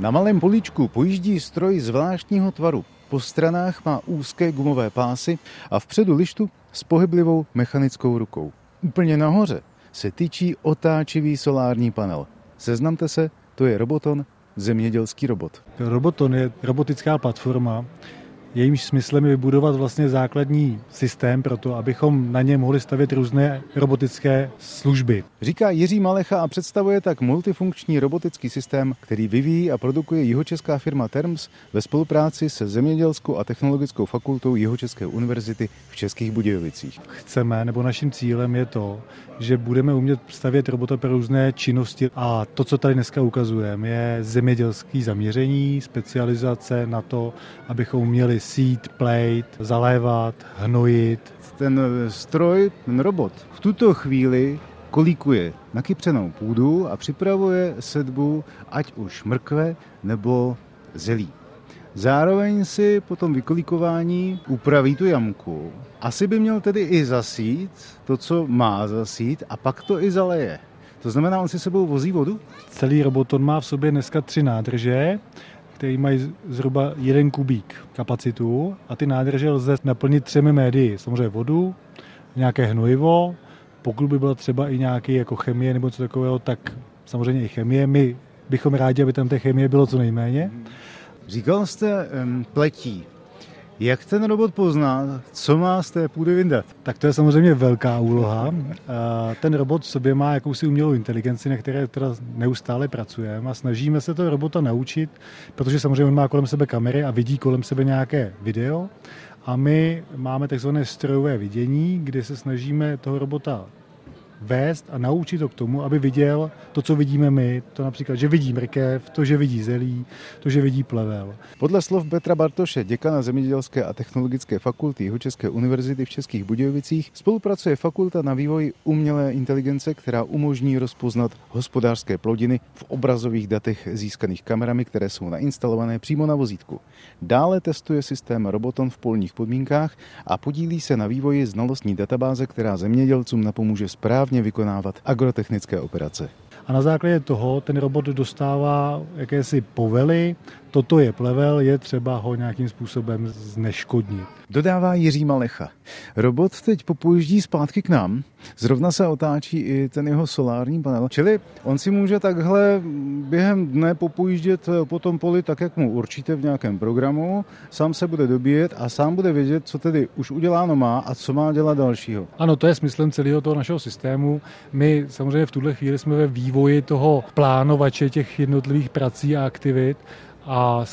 Na malém políčku pojíždí stroj zvláštního tvaru. Po stranách má úzké gumové pásy a vpředu lištu s pohyblivou mechanickou rukou. Úplně nahoře se tyčí otáčivý solární panel. Seznamte se, to je Roboton, zemědělský robot. Roboton je robotická platforma, Jejímž smyslem je vybudovat vlastně základní systém pro to, abychom na něm mohli stavět různé robotické služby. Říká Jiří Malecha a představuje tak multifunkční robotický systém, který vyvíjí a produkuje jihočeská firma Terms ve spolupráci se Zemědělskou a technologickou fakultou Jihočeské univerzity v Českých Budějovicích. Chceme, nebo naším cílem je to, že budeme umět stavět robota pro různé činnosti a to, co tady dneska ukazujeme, je zemědělský zaměření, specializace na to, abychom uměli sít, plejt, zalévat, hnojit. Ten stroj, ten robot v tuto chvíli kolíkuje nakypřenou půdu a připravuje sedbu ať už mrkve nebo zelí. Zároveň si po tom vykolíkování upraví tu jamku. Asi by měl tedy i zasít to, co má zasít a pak to i zaleje. To znamená, on si sebou vozí vodu? Celý roboton má v sobě dneska tři nádrže, které mají zhruba jeden kubík kapacitu a ty nádrže lze naplnit třemi médii. Samozřejmě vodu, nějaké hnojivo, pokud by byla třeba i nějaký jako chemie nebo něco takového, tak samozřejmě i chemie. My bychom rádi, aby tam té chemie bylo co nejméně. Říkal jste um, pletí. Jak ten robot pozná, co má z té půdy vyndat? Tak to je samozřejmě velká úloha. Ten robot v sobě má jakousi umělou inteligenci, na které teda neustále pracujeme a snažíme se toho robota naučit, protože samozřejmě on má kolem sebe kamery a vidí kolem sebe nějaké video a my máme takzvané strojové vidění, kde se snažíme toho robota vést a naučit ho k tomu, aby viděl to, co vidíme my. To například, že vidí mrkev, to, že vidí zelí, to, že vidí plevel. Podle slov Petra Bartoše, děkana Zemědělské a technologické fakulty Jihočeské univerzity v Českých Budějovicích, spolupracuje fakulta na vývoji umělé inteligence, která umožní rozpoznat hospodářské plodiny v obrazových datech získaných kamerami, které jsou nainstalované přímo na vozítku. Dále testuje systém Roboton v polních podmínkách a podílí se na vývoji znalostní databáze, která zemědělcům napomůže správně správně vykonávat agrotechnické operace. A na základě toho ten robot dostává jakési povely, toto je plevel, je třeba ho nějakým způsobem zneškodnit. Dodává Jiří Malecha. Robot teď popojíždí zpátky k nám. Zrovna se otáčí i ten jeho solární panel. Čili on si může takhle během dne popojíždět po tom poli tak, jak mu určíte v nějakém programu. Sám se bude dobíjet a sám bude vědět, co tedy už uděláno má a co má dělat dalšího. Ano, to je smyslem celého toho našeho systému. My samozřejmě v tuhle chvíli jsme ve vývoji toho plánovače těch jednotlivých prací a aktivit a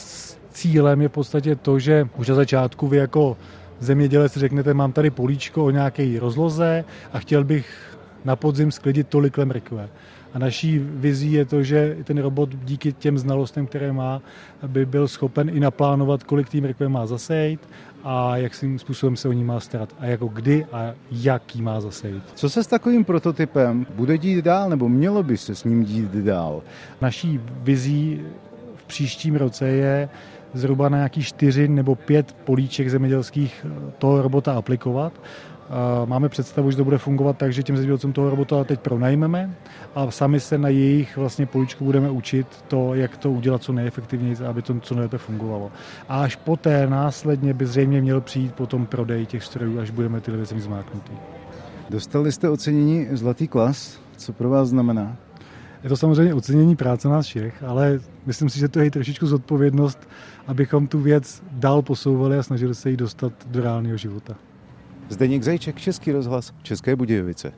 cílem je v podstatě to, že už na začátku vy jako zemědělec řeknete, mám tady políčko o nějaké rozloze a chtěl bych na podzim sklidit tolik mrkve. A naší vizí je to, že ten robot díky těm znalostem, které má, by byl schopen i naplánovat, kolik tým mrkve má zasejt a jakým způsobem se o ní má starat a jako kdy a jaký má zasejt. Co se s takovým prototypem bude dít dál, nebo mělo by se s ním dít dál? Naší vizí příštím roce je zhruba na nějaký čtyři nebo pět políček zemědělských toho robota aplikovat Máme představu, že to bude fungovat tak, že těm zemědělcům toho robota teď pronajmeme a sami se na jejich vlastně poličku budeme učit to, jak to udělat co nejefektivněji, aby to co nejlépe fungovalo. A až poté následně by zřejmě měl přijít potom prodej těch strojů, až budeme ty věci zmáknutý. Dostali jste ocenění Zlatý klas. Co pro vás znamená? Je to samozřejmě ocenění práce nás všech, ale myslím si, že to je i trošičku zodpovědnost, abychom tu věc dál posouvali a snažili se ji dostat do reálného života. Zdeněk Zajček, Český rozhlas, České Budějovice.